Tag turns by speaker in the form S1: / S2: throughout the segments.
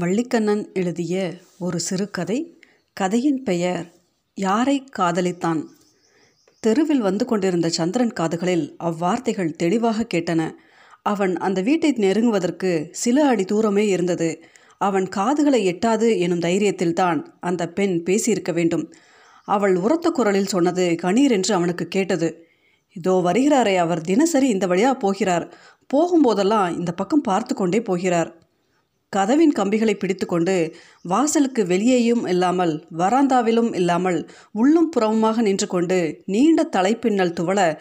S1: வள்ளிக்கண்ணன் எழுதிய ஒரு சிறுகதை. கதையின் பெயர் யாரை காதலித்தான்? தெருவில் வந்து கொண்டிருந்த சந்திரன் காதுகளில் அவ்வார்த்தைகள் தெளிவாக கேட்டன. அவன் அந்த வீட்டை நெருங்குவதற்கு சில அடி தூரமே இருந்தது. அவன் காதுகளை எட்டாது எனும் தைரியத்தில்தான் அந்த பெண் பேசியிருக்க வேண்டும். அவள் உரத்த குரலில் சொன்னது கணீர் என்று அவனுக்கு கேட்டது. இதோ வருகிறாரே அவர் தினசரி இந்த வழியாக போகிறார். போகும்போதெல்லாம் இந்த பக்கம் பார்த்து கொண்டே போகிறார். கதவின் கம்பிகளை பிடித்துக்கொண்டு வாசலுக்கு வெளியேயும் இல்லாமல் வராந்தாவிலும் இல்லாமல் உள்ளும் புறமுமாக நின்று கொண்டு நீண்ட தலைப்பின்னல் துவள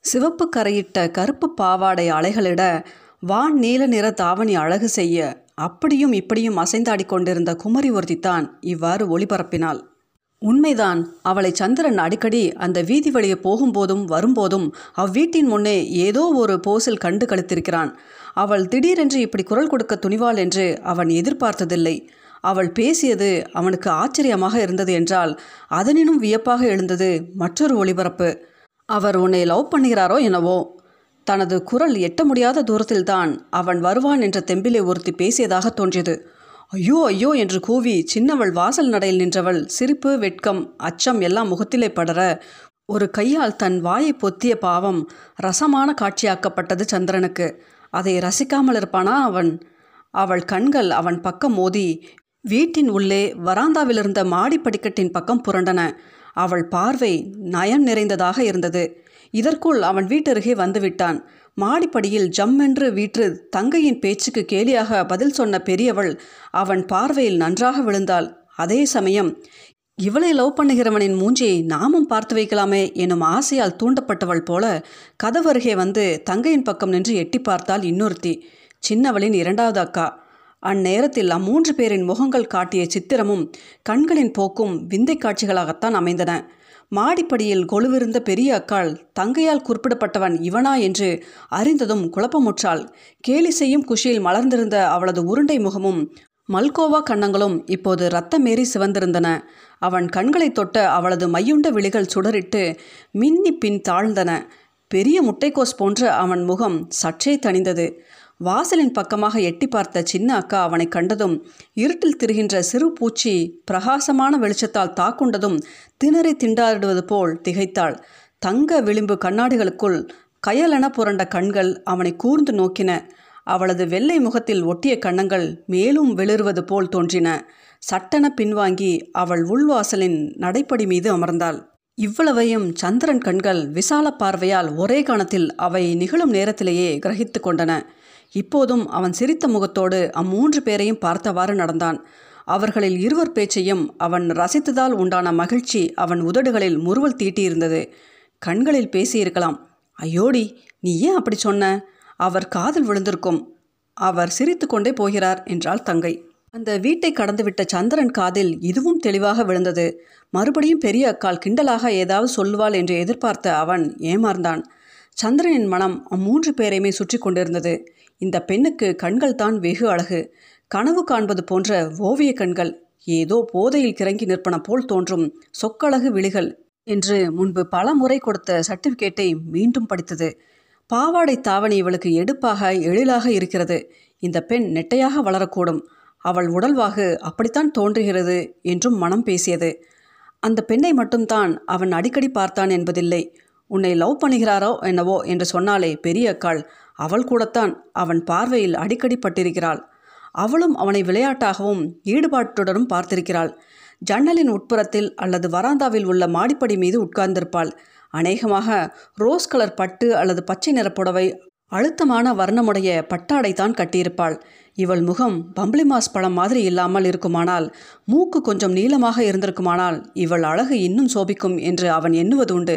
S1: சிவப்பு கரையிட்ட கருப்பு பாவாடை அலைகளிட வான் நீல நிற தாவணி அழகு செய்ய அப்படியும் இப்படியும் அசைந்தாடிக் கொண்டிருந்த குமரி ஒருத்தித்தான் இவ்வாறு ஒளிபரப்பினாள். உண்மைதான் அவளை சந்திரன் அடிக்கடி அந்த வீதி வழியே போகும்போதும் வரும்போதும் அவ்வீட்டின் முன்னே ஏதோ ஒரு போஸில் கண்டு கழித்திருக்கிறான் அவள் திடீரென்று இப்படி குரல் கொடுக்க துணிவாள் என்று அவன் எதிர்பார்த்ததில்லை. அவள் பேசியது அவனுக்கு ஆச்சரியமாக இருந்தது என்றால் அதனினும் வியப்பாக எழுந்தது மற்றொரு ஒளிபரப்பு. அவர் உன்னை லவ் பண்ணுகிறாரோ என்னவோ. தனது குரல் எட்ட முடியாத தூரத்தில்தான் அவன் வருவான் என்ற தெம்பிலே ஒருத்தி பேசியதாக தோன்றியது. ஐயோ ஐயோ என்று கூவி சின்னவள் வாசல் நடையில் நின்றவள் சிரிப்பு வெட்கம் அச்சம் எல்லாம் முகத்திலே படர ஒரு கையால் தன் வாயை பொத்திய பாவம் ரசமான காட்சியாக்கப்பட்டது சந்திரனுக்கு. அதை ரசிக்காமல் இருப்பானா அவன்? அவள் கண்கள் அவன் பக்கம் மோதி வீட்டின் உள்ளே வராந்தாவிலிருந்த மாடி படிக்கட்டின் பக்கம் புரண்டன. அவள் பார்வை நயம் நிறைந்ததாக இருந்தது. இதற்குள் அவன் வீட்டருகே வந்துவிட்டான். மாடிப்படியில் ஜம்மென்று வீற்று தங்கையின் பேச்சுக்கு கேலியாக பதில் சொன்ன பெரியவள் அவன் பார்வையில் நன்றாக விழுந்தாள். அதே சமயம் இவளை லவ் பண்ணுகிறவனின் மூஞ்சியை நாமும் பார்த்து வைக்கலாமே எனும் ஆசையால் தூண்டப்பட்டவள் போல கதவருகே வந்து தங்கையின் பக்கம் நின்று எட்டி பார்த்தால் இன்னொருத்தி சின்னவளின் இரண்டாவது அக்கா. அந்நேரத்தில் அம்மூன்று பேரின் முகங்கள் காட்டிய சித்திரமும் கண்களின் போக்கும் விந்தை காட்சிகளாகத்தான் அமைந்தன. மாடிப்படியில் கொலுவிருந்த பெரிய அக்காள் தங்கையால் குறிப்பிடப்பட்டவன் இவனா என்று அறிந்ததும் குழப்பமுற்றாள். கேலி செய்யும் குஷியில் மலர்ந்திருந்த அவளது உருண்டை முகமும் மல்கோவா கன்னங்களும் இப்போது ரத்தமேறி சிவந்திருந்தன. அவன் கண்களை தொட்ட அவளது மையுண்ட விழிகள் சுடரிட்டு மின்னி பின் தாழ்ந்தன. பெரிய முட்டைக்கோஸ் போன்ற அவன் முகம் சற்றே தணிந்தது. வாசலின் பக்கமாக எட்டி பார்த்த சின்ன அக்கா அவனை கண்டதும் இருட்டில் திரிகின்ற சிறு பூச்சி பிரகாசமான வெளிச்சத்தால் தாக்குண்டதும் திணறி திண்டாடுவது போல் திகைத்தாள். தங்க விளிம்பு கண்ணாடிகளுக்குள் கயலென புரண்ட கண்கள் அவனை கூர்ந்து நோக்கின. அவளது வெள்ளை முகத்தில் ஒட்டிய கண்ணங்கள் மேலும் வெளிறுவது போல் தோன்றின. சட்டென பின்வாங்கி அவள் உள்வாசலின் நடைப்படி மீது அமர்ந்தாள். இவ்வளவையும் சந்திரன் கண்கள் விசால பார்வையால் ஒரே கணத்தில் அவை நிகழும் நேரத்திலேயே கிரகித்து கொண்டன. இப்போதும் அவன் சிரித்த முகத்தோடு அம்மூன்று பேரையும் பார்த்தவாறு நடந்தான். அவர்களில் இருவர் பேச்சையும் அவன் ரசித்ததால் உண்டான மகிழ்ச்சி அவன் உதடுகளில் முறுவல் தீட்டியிருந்தது. கண்களில் பேசியிருக்கலாம். ஐயோடி நீ ஏன் அப்படி சொன்ன? அவர் காதில் விழுந்திருக்கும். அவர் சிரித்து கொண்டே போகிறார் என்றாள் தங்கை. அந்த வீட்டை கடந்துவிட்ட சந்திரன் காதில் இதுவும் தெளிவாக விழுந்தது. மறுபடியும் பெரிய அக்கால் கிண்டலாக ஏதாவது சொல்லுவாள் என்று எதிர்பார்த்த அவன் ஏமாந்தான் சந்திரனின் மனம் அம்மூன்று பேரையுமே சுற்றி கொண்டிருந்தது. இந்த பெண்ணுக்கு கண்கள் தான் வெகு அழகு. கனவு காண்பது போன்ற ஓவிய கண்கள் ஏதோ போதையில் கிறங்கி நிற்பன போல் தோன்றும் சொக்கழகு விழிகள் என்று முன்பு பல முறை கொடுத்த சர்டிஃபிகேட்டை மீண்டும் படித்தது. பாவாடை தாவணி இவளுக்கு எடுப்பாக எழிலாக இருக்கிறது. இந்த பெண் நெட்டையாக வளரக்கூடும். அவள் உடல்வாகு அப்படித்தான் தோன்றுகிறது என்றும் மனம் பேசியது. அந்த பெண்ணை மட்டும்தான் அவன் அடிக்கடி பார்த்தான் என்பதில்லை. உன்னை லவ் பண்ணுகிறாரோ என்னவோ என்று சொன்னாலே பெரிய அக்காள். அவள் கூடத்தான் அவன் பார்வையில் அடிக்கடி பட்டிருக்கிறாள். அவளும் அவனை விளையாட்டாகவும் ஈடுபாட்டுடனும் பார்த்திருக்கிறாள். ஜன்னலின் உட்புறத்தில் அல்லது வராந்தாவில் உள்ள மாடிப்படி மீது உட்கார்ந்திருப்பாள். அநேகமாக ரோஸ் கலர் பட்டு அல்லது பச்சை நிற புடவை அழுத்தமான வர்ணமுடைய பட்டாடை தான் கட்டியிருப்பாள். இவள் முகம் பம்பளிமாஸ் பழம் மாதிரி இல்லாமல் இருக்குமானால் மூக்கு கொஞ்சம் நீளமாக இருந்திருக்குமானால் இவள் அழகு இன்னும் சோபிக்கும் என்று அவன் எண்ணுவது உண்டு.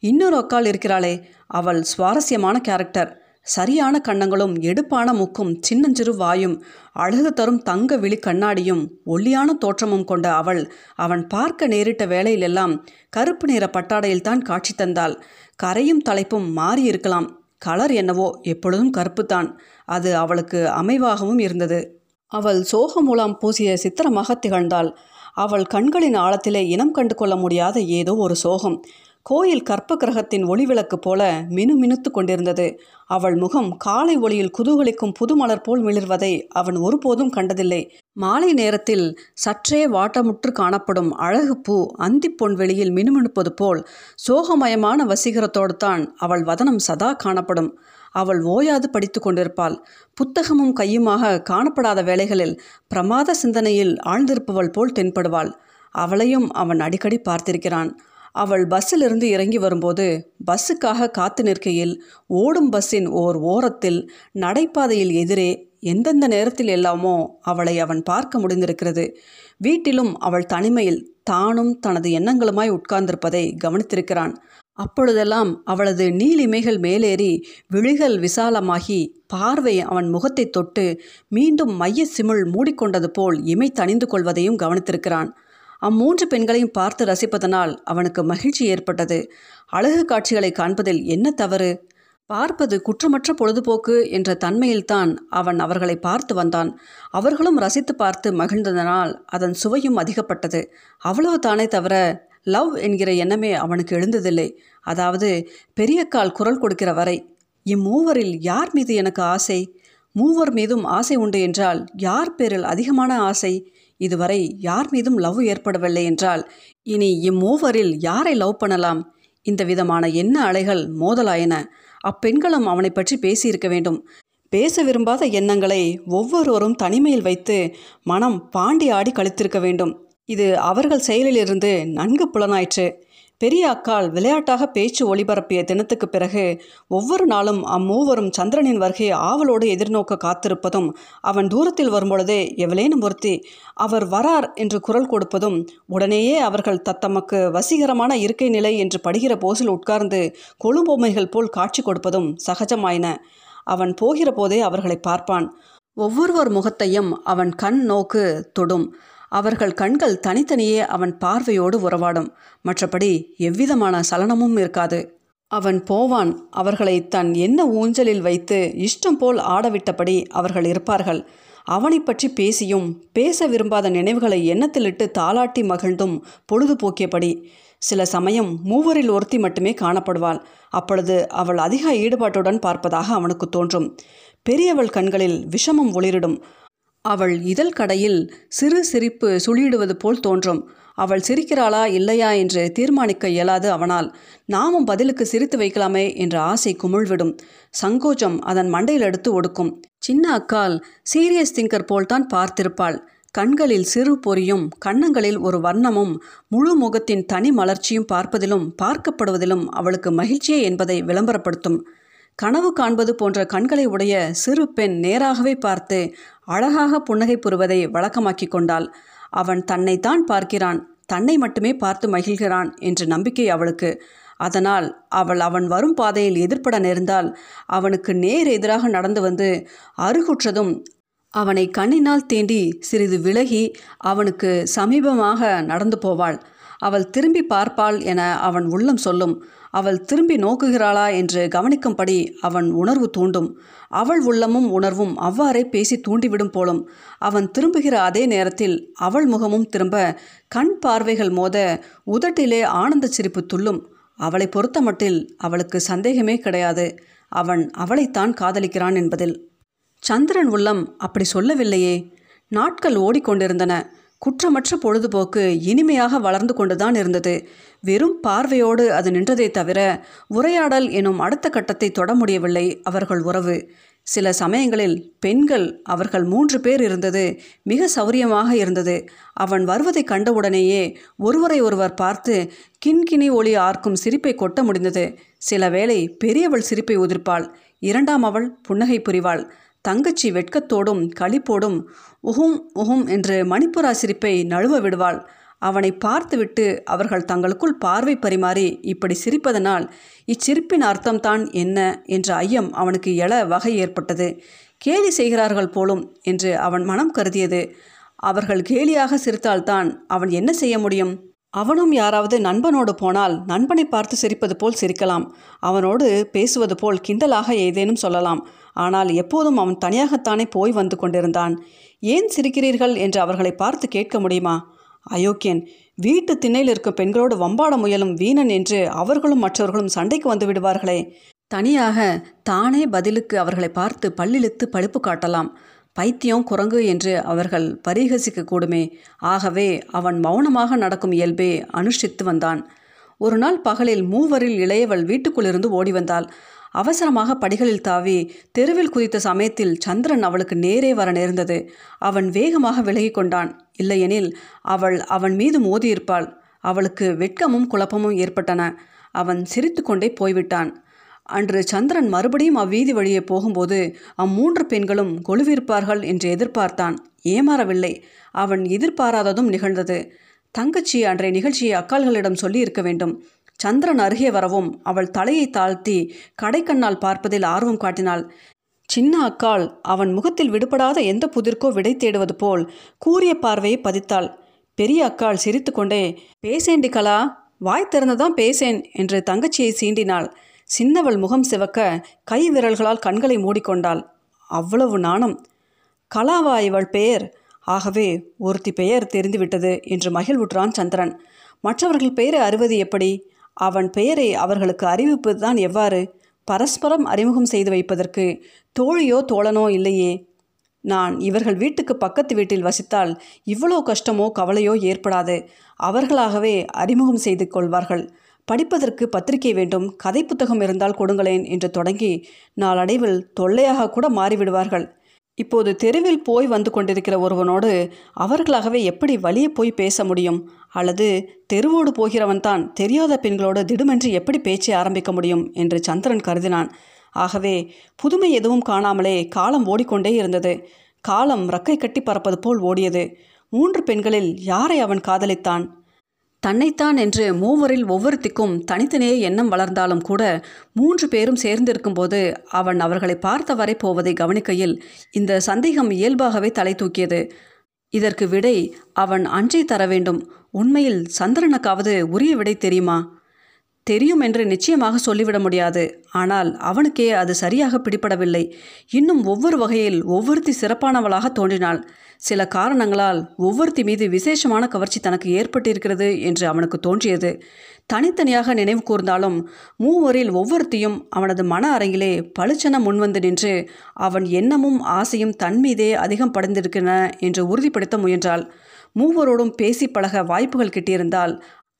S1: இன்னொரு அக்கால் இருக்கிறாளே அவள் சுவாரஸ்யமான கேரக்டர் சரியான கன்னங்களும் எடுப்பான முக்கும் சின்னஞ்சிறு வாயும் அழகு தரும் தங்க விழி கண்ணாடியும் ஒல்லியான தோற்றமும் கொண்ட அவள் அவன் பார்க்க நேரிட்ட வேளையிலெல்லாம் கருப்பு நிற பட்டாடையில்தான் காட்சி தந்தாள். கரையும் தலைப்பும் மாறி இருக்கலாம் கலர் என்னவோ எப்பொழுதும் கருப்புத்தான். அது அவளுக்கு அமைவாகவும் இருந்தது. அவள் சோகமூலாம் பூசிய சித்திரமாக திகழ்ந்தாள். அவள் கண்களின் ஆழத்திலே இனம் கண்டு கொள்ள முடியாத ஏதோ ஒரு சோகம். கோயில் கற்ப கிரகத்தின் ஒளிவிளக்கு போல மினுமினுத்து கொண்டிருந்தது. அவள் முகம் காலை ஒளியில் குதூகலிக்கும் புதுமலர் போல் மிளிர்வதை அவன் ஒருபோதும் கண்டதில்லை. மாலை நேரத்தில் சற்றே வாட்டமுற்று காணப்படும் அழகு பூ அந்திப் பொன்வெளியில் மினுமினுப்பது போல் சோகமயமான வசீகரத்தோடு தான் அவள் வதனம் சதா காணப்படும். அவள் ஓயாது படித்து கொண்டிருப்பாள். புத்தகமும் கையுமாக காணப்படாத வேளைகளில் பிரமாத சிந்தனையில் ஆழ்ந்திருப்பவள் போல் தென்படுவாள். அவளையும் அவன் அடிக்கடி பார்த்திருக்கிறான். அவள் பஸ்ஸிலிருந்து இறங்கி வரும்போது பஸ்ஸுக்காக காத்து நிற்கையில் ஓடும் பஸ்ஸின் ஓர் ஓரத்தில் நடைபாதையில் எதிரே எந்தெந்த நேரத்தில் எல்லாமோ அவளை அவன் பார்க்க முடிந்திருக்கிறது. வீட்டிலும் அவள் தனிமையில் தானும் தனது எண்ணங்களுமாய் உட்கார்ந்திருப்பதை கவனித்திருக்கிறான். அப்பொழுதெல்லாம் அவளது நீலிமைகள் மேலேறி விழிகள் விசாலமாகி பார்வை அவன் முகத்தை தொட்டு மீண்டும் மைய சிமிழ் மூடிக்கொண்டது போல் இமை தணிந்து கொள்வதையும் கவனித்திருக்கிறான். அம்மூன்று பெண்களையும் பார்த்து ரசிப்பதனால் அவனுக்கு மகிழ்ச்சி ஏற்பட்டது. அழகு காட்சிகளை காண்பதில் என்ன தவறு? பார்ப்பது குற்றமற்ற பொழுதுபோக்கு என்ற தன்மையில்தான் அவன் அவர்களை பார்த்து வந்தான். அவர்களும் ரசித்து பார்த்து மகிழ்ந்ததனால் அதன் சுவையும் அதிகப்பட்டது. அவ்வளவு தானே தவிர லவ் என்கிற எண்ணமே அவனுக்கு எழுந்ததில்லை. அதாவது பெரியக்கால் குரல் கொடுக்கிற வரை இம்மூவரில் யார் மீது எனக்கு ஆசை? மூவர் மீதும் ஆசை உண்டு என்றால் யார் பேரில் அதிகமான ஆசை? இதுவரை யார் மீதும் லவ் ஏற்படவில்லை என்றால் இனி இம்மூவரில் யாரை லவ் பண்ணலாம்? இந்த விதமான எண்ண அலைகள் மோதலாயின? அப்பெண்களும் அவனை பற்றி பேசியிருக்க வேண்டும். பேச விரும்பாத எண்ணங்களை ஒவ்வொருவரும் தனிமையில் வைத்து மனம் பாண்டி ஆடி கழித்திருக்க வேண்டும். இது அவர்கள் செயலிலிருந்து நன்கு புலனாயிற்று. பெரிய அக்கால் விளையாட்டாக பேச்சு ஒளிபரப்பிய தினத்துக்கு பிறகு ஒவ்வொரு நாளும் அம்மூவரும் சந்திரனின் வருகை ஆவலோடு எதிர்நோக்க காத்திருப்பதும் அவன் தூரத்தில் வரும்பொழுதே எவளேனும் ஒருத்தி அவர் வரார் என்று குரல் கொடுப்பதும் உடனேயே அவர்கள் தத்தமக்கு வசீகரமான இருக்கை நிலை என்று படுகிற போசில் உட்கார்ந்து கொழும்பொம்மைகள் போல் காட்சி கொடுப்பதும் சகஜமாயின. அவன் போகிற போதே அவர்களை பார்ப்பான். ஒவ்வொருவர் முகத்தையும் அவன் கண் நோக்கு தொடும். அவர்கள் கண்கள் தனித்தனியே அவன் பார்வையோடு உறவாடும். மற்றபடி எவ்விதமான சலனமும் இருக்காது அவன் போவான். அவர்களை தன் என்ன ஊஞ்சலில் வைத்து இஷ்டம் போல் ஆடவிட்டபடி அவர்கள் இருப்பார்கள். அவனை பற்றி பேசியும் பேச விரும்பாத நினைவுகளை எண்ணத்திலிட்டு தாளாட்டி மகிழ்ந்தும் பொழுதுபோக்கியபடி சில சமயம் மூவரில் ஒருத்தி மட்டுமே காணப்படுவாள். அப்பொழுது அவள் அதிக ஈடுபாட்டுடன் பார்ப்பதாக அவனுக்கு தோன்றும். பெரியவள் கண்களில் விஷமம் ஒளிரிடும். அவள் இதழ் கடையில் சிறு சிரிப்பு சுழியிடுவது போல் தோன்றும். அவள் சிரிக்கிறாளா இல்லையா என்று தீர்மானிக்க இயலாது அவனால். நாமும் பதிலுக்கு சிரித்து வைக்கலாமே என்ற ஆசை குமிழ்விடும். சங்கோஜம் அதன் மண்டையில் எடுத்து ஒடுக்கும். சின்ன அக்கால் சீரியஸ் திங்கர் போல்தான் பார்த்திருப்பாள். கண்களில் சிறு பொறியும் கன்னங்களில் ஒரு வர்ணமும் முழு முகத்தின் தனி மலர்ச்சியும் பார்ப்பதிலும் பார்க்கப்படுவதிலும் அவளுக்கு மகிழ்ச்சியே என்பதை விளம்பரப்படுத்தும். கனவு காண்பது போன்ற கண்களை உடைய சிறு பெண் நேராகவே பார்த்து அழகாக புன்னகை புரிவதை வழக்கமாக்கி கொண்டாள். அவன் தன்னைத்தான் பார்க்கிறான். தன்னை மட்டுமே பார்த்து மகிழ்கிறான் என்ற நம்பிக்கை அவளுக்கு. அதனால் அவள் அவன் வரும் பாதையில் எதிர்ப்பட நேர்ந்தால் அவனுக்கு நேர் எதிராக நடந்து வந்து அருகுற்றதும் அவனை கண்ணினால் தீண்டி சிறிது விலகி அவனுக்கு சமீபமாக நடந்து போவாள். அவள் திரும்பி பார்ப்பாள் என அவன் உள்ளம் சொல்லும். அவள் திரும்பி நோக்குகிறாளா என்று கவனிக்கும்படி அவன் உணர்வு தூண்டும். அவள் உள்ளமும் உணர்வும் அவ்வாறே பேசி தூண்டிவிடும் போலும் அவன் திரும்புகிற அதே நேரத்தில் அவள் முகமும் திரும்ப கண் பார்வைகள் மோத உதட்டிலே ஆனந்த சிரிப்பு துள்ளும். அவளை பொறுத்தமட்டில் அவளுக்கு சந்தேகமே கிடையாது. அவன் அவளைத்தான் காதலிக்கிறான் என்பதில். சந்திரன் உள்ளம் அப்படி சொல்லவில்லையே. நாட்கள் ஓடிக்கொண்டிருந்தன. குற்றமற்ற பொழுதுபோக்கு இனிமையாக வளர்ந்து கொண்டுதான் இருந்தது. வெறும் பார்வையோடு அது நின்றதை தவிர உரையாடல் எனும் அடுத்த கட்டத்தை தொட முடியவில்லை அவர்கள் உறவு. சில சமயங்களில் பெண்கள் அவர்கள் மூன்று பேர் இருந்தது மிக சௌரியமாக இருந்தது. அவன் வருவதை கண்டவுடனேயே ஒருவரை ஒருவர் பார்த்து கிண்கிணி ஒளி ஆர்க்கும் சிரிப்பை கொட்ட முடிந்தது. சில வேளை பெரியவள் சிரிப்பை உதிர்ப்பாள். இரண்டாம் அவள் புன்னகை புரிவாள். தங்கச்சி வெட்கத்தோடும் களிப்போடும் உஹும் உஹும் என்று மணிப்புரா சிரிப்பை நழுவ விடுவாள். அவனை பார்த்துவிட்டு அவர்கள் தங்களுக்குள் பார்வை பரிமாறி இப்படி சிரிப்பதனால் இச்சிரிப்பின் அர்த்தம்தான் என்ன என்ற ஐயம் அவனுக்கு எழ வகை ஏற்பட்டது. கேலி செய்கிறார்கள் போலும் என்று அவன் மனம் கருதியது. அவர்கள் கேலியாக சிரித்தால்தான் அவன் என்ன செய்ய முடியும்? அவனும் யாராவது நண்பனோடு போனால் நண்பனை பார்த்து சிரிப்பது போல் சிரிக்கலாம். அவனோடு பேசுவது போல் கிண்டலாக ஏதேனும் சொல்லலாம். ஆனால் எப்போதும் அவன் தனியாகத்தானே போய் வந்து கொண்டிருந்தான். ஏன் சிரிக்கிறீர்கள்? என்று அவர்களை பார்த்து கேட்க முடியுமா? அயோக்கியன் வீட்டு திண்ணையில் இருக்கும் பெண்களோடு வம்பாட முயலும் வீணன் என்று அவர்களும் மற்றவர்களும் சண்டைக்கு வந்து விடுவார்களே. தனியாக தானே பதிலுக்கு அவர்களை பார்த்து பல்லிழுத்து பழுப்பு காட்டலாம். பைத்தியம் குரங்கு என்று அவர்கள் பரிகசிக்க கூடுமே ஆகவே அவன் மௌனமாக நடக்கும் இயல்பே அனுஷ்டித்து வந்தான். ஒரு நாள் பகலில் மூவரில் இளையவள் வீட்டுக்குள்ளிருந்து ஓடி வந்தாள். அவசரமாக படிகளில் தாவி தெருவில் குதித்த சமயத்தில் சந்திரன் அவளுக்கு நேரே வர நேர்ந்தது. அவன் வேகமாக விலகி கொண்டான். இல்லையெனில் அவள் அவன் மீது மோதியிருப்பாள். அவளுக்கு வெட்கமும் குழப்பமும் ஏற்பட்டன. அவன் சிரித்துக்கொண்டே போய்விட்டான். அன்று சந்திரன் மறுபடியும் அவ்வீதி வழியே போகும்போது அம்மூன்று பெண்களும் கொலுவிருப்பார்கள் என்று எதிர்பார்த்தான். ஏமாறவில்லை. அவன் எதிர்பாராததும் நிகழ்ந்தது. தங்கச்சி அன்றைய நிகழ்ச்சியை அக்கால்களிடம் சொல்லி இருக்க வேண்டும். சந்திரன் அருகே வரவும் அவள் தலையை தாழ்த்தி கடைக்கண்ணால் பார்ப்பதில் ஆர்வம் காட்டினாள். சின்ன அக்காள் அவன் முகத்தில் விடுபடாத எந்த புதிர்க்கோ விடை தேடுவது போல் கூறிய பார்வையை பதித்தாள். பெரிய அக்காள் சிரித்துக்கொண்டே பேசேண்டி கலா வாய் திறந்துதான் பேசேன் என்று தங்கச்சியை சீண்டினாள். சின்னவள் முகம் சிவக்க கை விரல்களால் கண்களை மூடிக்கொண்டாள். அவ்வளவு நாணம். கலாவா இவள் பெயர்? ஆகவே ஒருத்தி பெயர் தெரிந்துவிட்டது என்று மகிழ்வுற்றான் சந்திரன். மற்றவர்கள் பெயரை அறிவது எப்படி? அவன் பெயரை அவர்களுக்கு அறிவிப்பதுதான் எவ்வாறு? பரஸ்பரம் அறிமுகம் செய்து வைப்பதற்கு தோழியோ தோழனோ இல்லையே. நான் இவர்கள் வீட்டுக்கு பக்கத்து வீட்டில் வசித்தால் இவ்வளோ கஷ்டமோ கவலையோ ஏற்படாது. அவர்களாகவே அறிமுகம் செய்து கொள்வார்கள். படிப்பதற்கு பத்திரிகை வேண்டும். கதை புத்தகம் இருந்தால் கொடுங்களேன் என்று தொடங்கி நாளடைவில் தொல்லையாக கூட மாறிவிடுவார்கள். இப்போது தெருவில் போய் வந்து கொண்டிருக்கிற ஒருவனோடு அவர்களாகவே எப்படி வழியே போய் பேச முடியும்? அல்லது தெருவோடு போகிறவன்தான் தெரியாத பெண்களோடு திடுமென்று எப்படி பேச்சை ஆரம்பிக்க முடியும்? என்று சந்திரன் கருதினான். ஆகவே புதுமை எதுவும் காணாமலே காலம் ஓடிக்கொண்டே இருந்தது. காலம் ரக்கை கட்டி பறப்பது போல் ஓடியது. மூன்று பெண்களில் யாரை அவன் காதலித்தான்? தன்னைத்தான் என்று மூவரில் ஒவ்வொருத்திக்கும் தனித்தனியே எண்ணம் வளர்ந்தாலும் கூட மூன்று பேரும் சேர்ந்திருக்கும்போது அவன் அவர்களை பார்த்தவரை போவதை கவனிக்கையில் இந்த சந்தேகம் இயல்பாகவே தலை தூக்கியது. இதற்கு விடை அவன் அன்றே தர வேண்டும் உண்மையில் சந்திரனுக்காவது உரிய விடை தெரியுமா? தெரியும் என்று நிச்சயமாக சொல்லிவிட முடியாது. ஆனால் அவனுக்கே அது சரியாக பிடிபடவில்லை. இன்னும் ஒவ்வொரு வகையில் ஒவ்வொருத்தி சிறப்பானவளாக தோன்றினாள். சில காரணங்களால் ஒவ்வொருத்தி மீது விசேஷமான கவர்ச்சி தனக்கு ஏற்பட்டிருக்கிறது என்று அவனுக்கு தோன்றியது. தனித்தனியாக நினைவு கூர்ந்தாலும் மூவரில் ஒவ்வொருத்தியும் அவனது மன அரங்கிலே பளிச்சென முன்வந்து நின்று அவன் எண்ணமும் ஆசையும் தன்மீதே அதிகம் படைந்திருக்கின்றன என்று உறுதிப்படுத்த முயன்றாள். மூவரோடும் பேசி பழக வாய்ப்புகள் கிட்டியிருந்தால்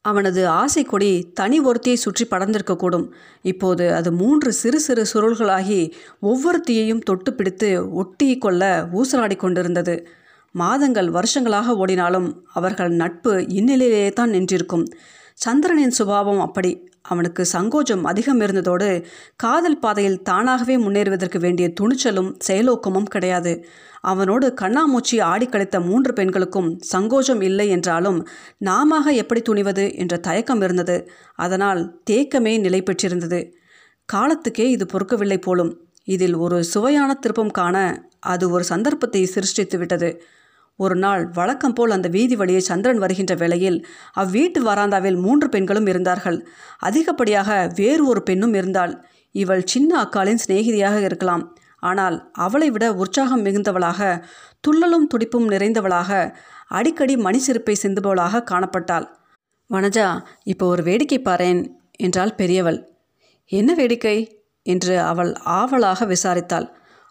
S1: அவனது ஆசை கொடி தனி ஒருத்தியை சுற்றி படர்ந்திருக்கக்கூடும். இப்போது அது மூன்று சிறு சிறு சுருள்களாகி ஒவ்வொருத்தியையும் தொட்டு பிடித்து ஒட்டி கொள்ள ஊசலாடி கொண்டிருந்தது. மாதங்கள் வருஷங்களாக ஓடினாலும் அவர்கள் நட்பு இந்நிலையிலேயே தான் நின்றிருக்கும். சந்திரனின் சுபாவம் அப்படி. அவனுக்கு சங்கோஜம் அதிகம் இருந்ததோடு காதல் பாதையில் தானாகவே முன்னேறுவதற்கு வேண்டிய துணிச்சலும் செயலோக்கமும் கிடையாது. அவனோடு கண்ணாமூச்சி ஆடி கழித்த மூன்று பெண்களுக்கும் சங்கோஜம் இல்லை என்றாலும் நாம எப்படி துணிவது என்ற தயக்கம் இருந்தது. அதனால் தேக்கமே நிலை பெற்றிருந்தது. காலத்துக்கே இது பொறுக்கவில்லை போலும் இதில் ஒரு சுவையான திருப்பம் காண அது ஒரு சந்தர்ப்பத்தை சிருஷ்டித்து விட்டது ஒரு நாள் வழக்கம் போல் அந்த வீதி வழியே சந்திரன் வருகின்ற வேளையில் அவ்வீட்டு வராந்தாவில் மூன்று பெண்களும் இருந்தார்கள். அதிகப்படியாக வேறு ஒரு பெண்ணும் இருந்தாள். இவள் சின்ன அக்காலின் சிநேகிதியாக இருக்கலாம். ஆனால் அவளை விட உற்சாகம் மிகுந்தவளாக துள்ளலும் துடிப்பும் நிறைந்தவளாக அடிக்கடி மணி சிரிப்பை சிந்துபவளாக காணப்பட்டாள். வனஜா இப்போ ஒரு வேடிக்கை பாரேன் என்றாள் பெரியவள். என்ன வேடிக்கை? என்று அவள் ஆவலாக விசாரித்தாள்.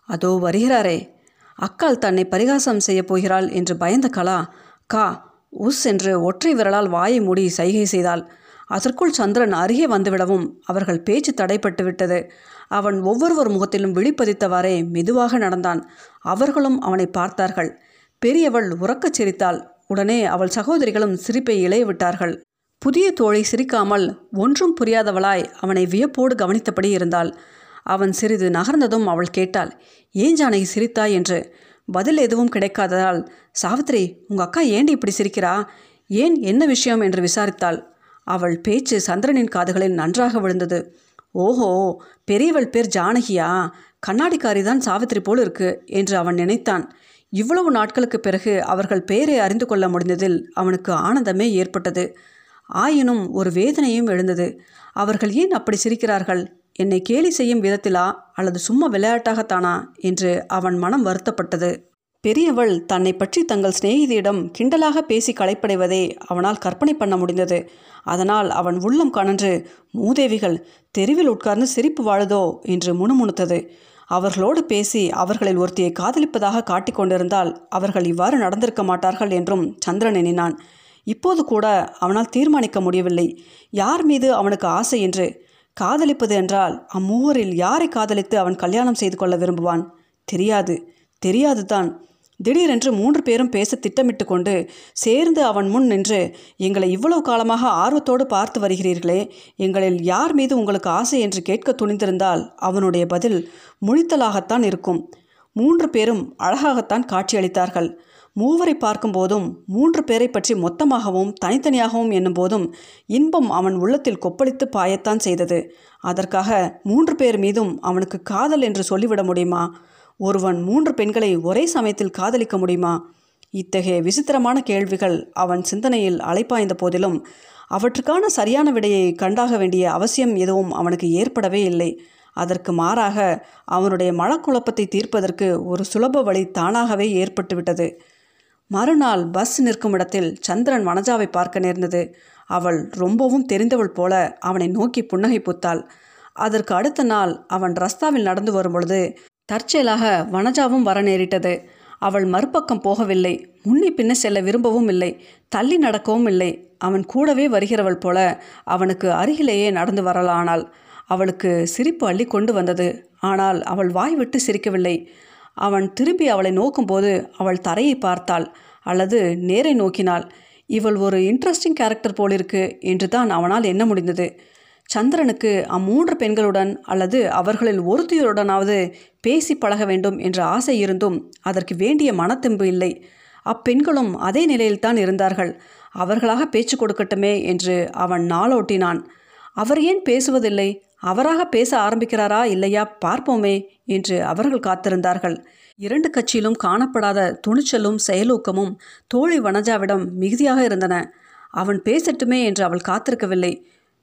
S1: அதோ வருகிறாரே. அக்காள் தன்னை பரிகாசம் செய்யப் போகிறாள் என்று பயந்த கலா கா உஸ் என்று ஒற்றை விரலால் வாயை மூடி சைகை செய்தாள். அதற்குள் சந்திரன் அருகே வந்துவிடவும் அவர்கள் பேச்சு தடைப்பட்டு விட்டது அவன் ஒவ்வொருவர் முகத்திலும் விழிப்பதித்தவாறே மெதுவாக நடந்தான். அவர்களும் அவனை பார்த்தார்கள். பெரியவள் உறக்கச் சிரித்தாள். உடனே அவள் சகோதரிகளும் சிரிப்பை இளைய விட்டார்கள் புதிய தோழி சிரிக்காமல் ஒன்றும் புரியாதவளாய் அவனை வியப்போடு கவனித்தபடி இருந்தாள். அவன் சிறிது நகர்ந்ததும் அவள் கேட்டாள் ஏன் ஜானகி சிரித்தாய்? என்று. பதில் எதுவும் கிடைக்காததால். சாவித்ரி உங்கள் அக்கா ஏண்டி இப்படி சிரிக்கிறா? ஏன் என்ன விஷயம்? என்று விசாரித்தாள். அவள் பேச்சு சந்திரனின் காதுகளில் நன்றாக விழுந்தது. ஓஹோ பெரியவள் பேர் ஜானகியா? கண்ணாடிக்காரி தான் சாவித்திரி போல் இருக்கு என்று அவன் நினைத்தான். இவ்வளவு நாட்களுக்கு பிறகு அவர்கள் பெயரை அறிந்து கொள்ள முடிந்ததில் அவனுக்கு ஆனந்தமே ஏற்பட்டது. ஆயினும் ஒரு வேதனையும் எழுந்தது. அவர்கள் ஏன் அப்படி சிரிக்கிறார்கள்? என்னை கேலி செய்யும் விதத்திலா அல்லது சும்மா விளையாட்டாகத்தானா என்று அவன் மனம் வருத்தப்பட்டது. பெரியவள் தன்னை பற்றி தங்கள் சிநேகிதியிடம் கிண்டலாக பேசி களைப்படைவதை அவனால் கற்பனை பண்ண முடிந்தது. அதனால் அவன் உள்ளம் கணன்று மூதேவிகள் தெருவில் உட்கார்ந்து சிரிப்பு வாழுதோ? என்று முணுமுணுத்தது. அவர்களோடு பேசி அவர்களில் ஒருத்தியை காதலிப்பதாக காட்டிக்கொண்டிருந்தால் அவர்கள் இவ்வாறு நடந்திருக்க மாட்டார்கள் என்றும் சந்திரன் எண்ணினான். இப்போது கூட அவனால் தீர்மானிக்க முடியவில்லை. யார் மீது அவனுக்கு ஆசை என்று காதலிப்பது என்றால் அம்மூவரில் யாரை காதலித்து அவன் கல்யாணம் செய்து கொள்ள விரும்புவான்? தெரியாது. தெரியாது தான் திடீரென்று மூன்று பேரும் பேச திட்டமிட்டு கொண்டு சேர்ந்து அவன் முன் நின்று எங்களை இவ்வளவு காலமாக ஆர்வத்தோடு பார்த்து வருகிறீர்களே எங்களில் யார் மீது உங்களுக்கு ஆசை என்று கேட்க துணிந்திருந்தால் அவனுடைய பதில் முழித்தலாகத்தான் இருக்கும். மூன்று பேரும் அழகாகத்தான் காட்சியளித்தார்கள். மூவரை பார்க்கும்போதும் மூன்று பேரை பற்றி மொத்தமாகவும் தனித்தனியாகவும் என்னும்போதும் இன்பம் அவன் உள்ளத்தில் கொப்பளித்து பாயத்தான் செய்தது. அதற்காக மூன்று பேர் மீதும் அவனுக்கு காதல் என்று சொல்லிவிட முடியுமா? ஒருவன் மூன்று பெண்களை ஒரே சமயத்தில் காதலிக்க முடியுமா? இத்தகைய விசித்திரமான கேள்விகள் அவன் சிந்தனையில் அலைப்பாய்ந்த போதிலும் அவற்றுக்கான சரியான விடையை கண்டாக வேண்டிய அவசியம் எதுவும் அவனுக்கு ஏற்படவே இல்லை. அதற்கு மாறாக அவனுடைய மனக்குழப்பத்தை தீர்ப்பதற்கு ஒரு சுலப வழி தானாகவே ஏற்பட்டுவிட்டது. மறுநாள் பஸ் நிற்கும் இடத்தில் சந்திரன் வனஜாவை பார்க்க நேர்ந்தது. அவள் ரொம்பவும் தெரிந்தவள் போல அவனை நோக்கி புன்னகை பூத்தாள். அதற்கு அடுத்த நாள் அவன் ரஸ்தாவில் நடந்து வரும்பொழுது தற்செயலாக வனஜாவும் வர நேரிட்டது. அவள் மறுபக்கம் போகவில்லை. முன்னே பின்ன செல்ல விரும்பவும் இல்லை. தள்ளி நடக்கவும் இல்லை. அவன் கூடவே வருகிறவள் போல அவனுக்கு அருகிலேயே நடந்து வரலானாள். அவளுக்கு சிரிப்பு அள்ளி கொண்டு வந்தது. ஆனால் அவள் வாய் விட்டு சிரிக்கவில்லை. அவன் திரும்பி அவளை நோக்கும்போது அவள் தரையை பார்த்தாள். அல்லது நேரை நோக்கினாள். இவள் ஒரு இன்ட்ரெஸ்டிங் கேரக்டர் போலிருக்கு என்று தான் அவனால் எண்ண முடிந்தது. சந்திரனுக்கு அம்மூன்று பெண்களுடன் அல்லது அவர்களில் ஒருத்தியருடனாவது பேசி பழக வேண்டும் என்ற ஆசை இருந்தும் அதற்கு வேண்டிய மனத்தெம்பு இல்லை. அப்பெண்களும் அதே நிலையில்தான் இருந்தார்கள். அவர்களாக பேச்சு கொடுக்கட்டுமே என்று அவன் நாளோட்டினான். அவர் ஏன் பேசுவதில்லை? அவராக பேச ஆரம்பிக்கிறாரா இல்லையா பார்ப்போமே என்று அவர்கள் காத்திருந்தார்கள். இரண்டு கட்சியிலும் காணப்படாத துணிச்சலும் செயலூக்கமும் தோழி வனஜாவிடம் மிகுதியாக இருந்தன. அவன் பேசட்டுமே என்று அவள் காத்திருக்கவில்லை.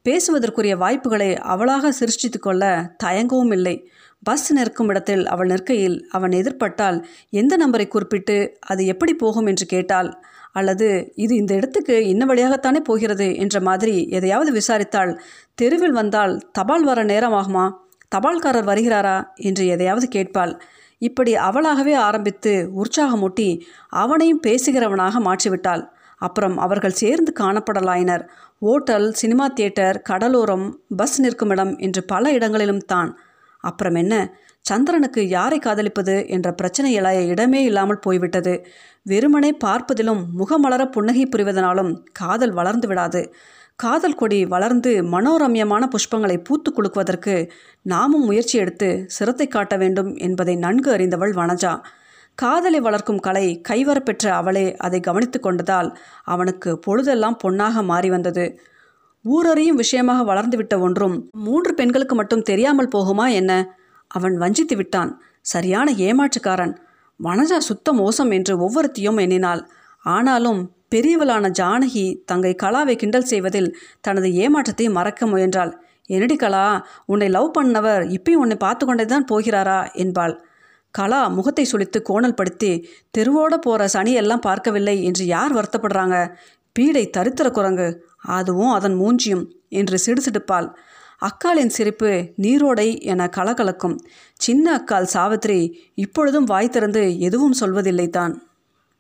S1: பேசுவதற்குரிய வாய்ப்புகளை அவளாக சிருஷ்டித்து கொள்ள தயங்கவும் இல்லை. பஸ் நிற்கும் இடத்தில் அவள் நிற்கையில் அவன் எதிர்பட்டால் எந்த நம்பரை குறிப்பிட்டு அது எப்படி போகும் என்று கேட்டால் அல்லது இது இந்த இடத்துக்கு இன்ன வழியாகத்தானே போகிறது என்ற மாதிரி எதையாவது விசாரித்தால் தெருவில் வந்தால் தபால் வர நேரமாகுமா? தபால்காரர் வருகிறாரா? என்று எதையாவது கேட்பாள். இப்படி அவளாகவே ஆரம்பித்து உற்சாகமூட்டி அவனையும் பேசுகிறவனாக மாற்றிவிட்டாள். அப்புறம் அவர்கள் சேர்ந்து காணப்படலாயினர். ஓட்டல் சினிமா தியேட்டர் கடலோரம் பஸ் நிற்கும் இடம் என்று பல இடங்களிலும் தான். அப்புறம் என்ன? சந்திரனுக்கு யாரை காதலிப்பது என்ற பிரச்சனை எழ இடமே இல்லாமல் போய்விட்டது. வெறுமனே பார்ப்பதிலும் முகமலர புன்னகை புரிவதனாலும் காதல் வளர்ந்து விடாது. காதல் கொடி வளர்ந்து மனோரம்யமான புஷ்பங்களை பூத்து குலுக்குவதற்கு நாமும் முயற்சி எடுத்து சிரத்தை காட்ட வேண்டும் என்பதை நன்கு அறிந்தவள் வனஜா. காதலை வளர்க்கும் கலை கைவரப்பெற்ற அவளே அதை கவனித்து கொண்டதால் அவனுக்கு பொழுதெல்லாம் பொன்னாக மாறி வந்தது. ஊரறியும் விஷயமாக வளர்ந்துவிட்ட ஒன்றும் மூன்று பெண்களுக்கு மட்டும் தெரியாமல் போகுமா என்ன? அவன் வஞ்சித்து விட்டான். சரியான ஏமாற்றுக்காரன். வனஜா சுத்த மோசம் என்று ஒவ்வொருத்தையும் எண்ணினாள். ஆனாலும் பெரியவளான ஜானகி தங்கை கலாவை கிண்டல் செய்வதில் தனது ஏமாற்றத்தை மறக்க முயன்றாள். என்னடி கலா உன்னை லவ் பண்ணவர் இப்பயும் உன்னை பார்த்து கொண்டே தான் போகிறாரா? என்பாள். கலா முகத்தை சுழித்து கோணல் படுத்தி தெருவோட போகிற சனியெல்லாம் பார்க்கவில்லை என்று யார் வருத்தப்படுறாங்க? பீடை தரித்திர குரங்கு. அதுவும் அதன் மூஞ்சியும் என்று சிடுசிடுப்பாள். அக்காளின் சிரிப்பு நீரோடை என கலகலக்கும். சின்ன அக்கால் சாவித்திரி இப்பொழுதும் வாய் திறந்து எதுவும் சொல்வதில்லை தான்